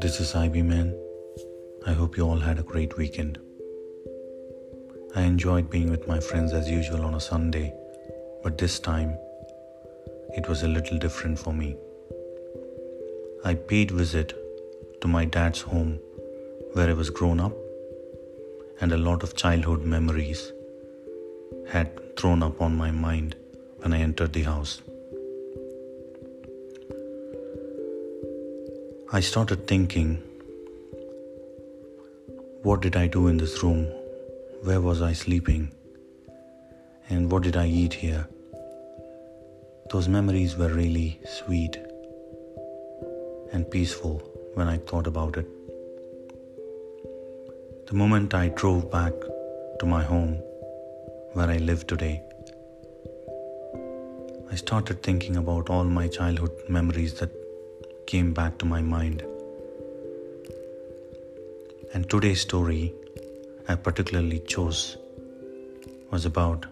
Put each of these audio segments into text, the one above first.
This is IB Man. I hope you all had a great weekend. I enjoyed being with my friends as usual on a Sunday, but this time it was a little different for me. I paid visit to my dad's home where I was grown up and a lot of childhood memories had thrown up on my mind when I entered the house. I started thinking what did I do in this room? Where was I sleeping? And what did I eat here? Those memories were really sweet and peaceful when I thought about it. The moment I drove back to my home where I live today, I started thinking about all my childhood memories that came back to my mind. And today's story I particularly chose was about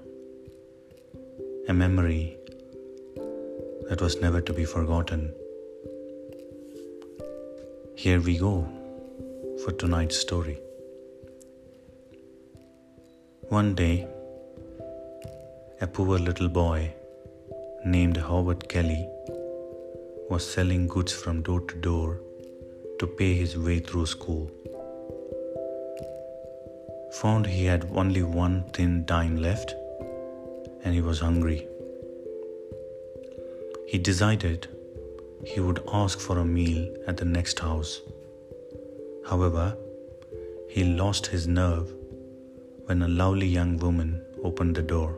a memory that was never to be forgotten. Here we go for tonight's story. One day, a poor little boy named Howard Kelly was selling goods from door to door to pay his way through school. Found he had only one thin dime left and he was hungry. He decided he would ask for a meal at the next house. However, he lost his nerve when a lovely young woman opened the door.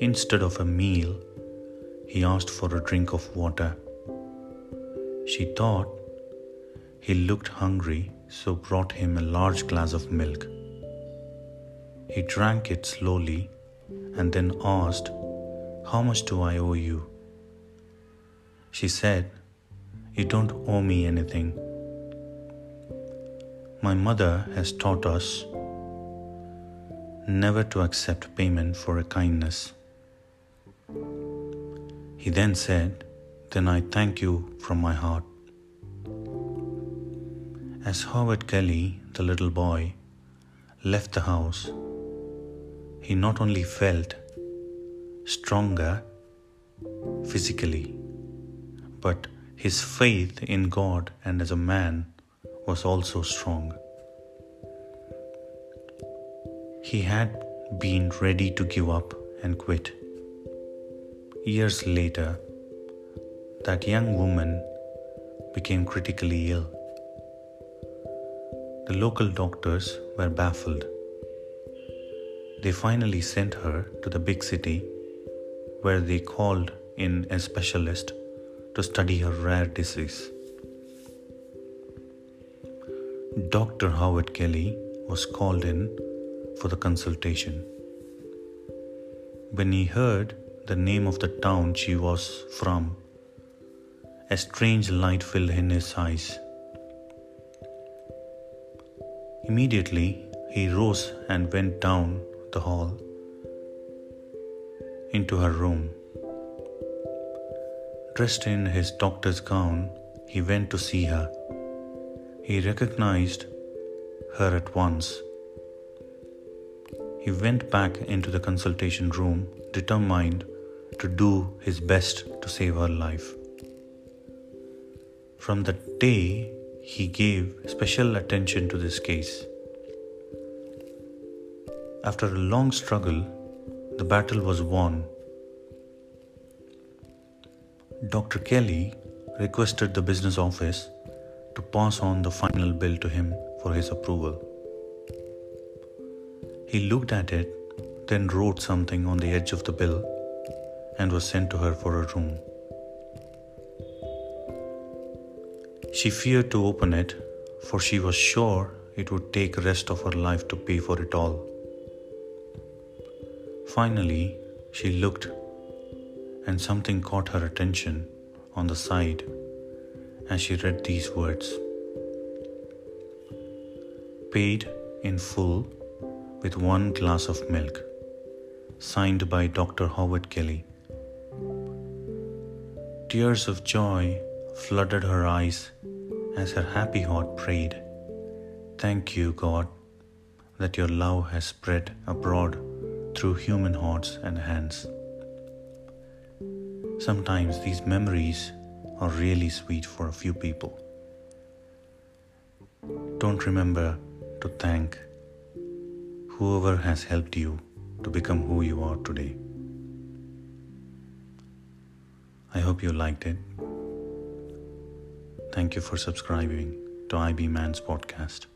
Instead of a meal, he asked for a drink of water. She thought he looked hungry, so brought him a large glass of milk. He drank it slowly and then asked, How much do I owe you? She said, You don't owe me anything. My mother has taught us never to accept payment for a kindness. He then said, Then I thank you from my heart. As Howard Kelly, the little boy, left the house, he not only felt stronger physically, but his faith in God and as a man was also strong. He had been ready to give up and quit. Years later, that young woman became critically ill. The local doctors were baffled. They finally sent her to the big city where they called in a specialist to study her rare disease. Dr. Howard Kelly was called in for the consultation. When he heard the name of the town she was from. A strange light filled in his eyes. Immediately, he rose and went down the hall into her room. Dressed in his doctor's gown, he went to see her. He recognized her at once. He went back into the consultation room, determined to do his best to save her life. From that day, he gave special attention to this case. After a long struggle, the battle was won. Dr. Kelly requested the business office to pass on the final bill to him for his approval. He looked at it, then wrote something on the edge of the bill and was sent to her for a room. She feared to open it, for she was sure it would take rest of her life to pay for it all. Finally, she looked, and something caught her attention on the side as she read these words Paid in full with one glass of milk, signed by Dr. Howard Kelly Tears of joy flooded her eyes as her happy heart prayed. Thank you, God, that your love has spread abroad through human hearts and hands. Sometimes these memories are really sweet for a few people. Don't remember to thank whoever has helped you to become who you are today. I hope you liked it. Thank you for subscribing to IB Man's podcast.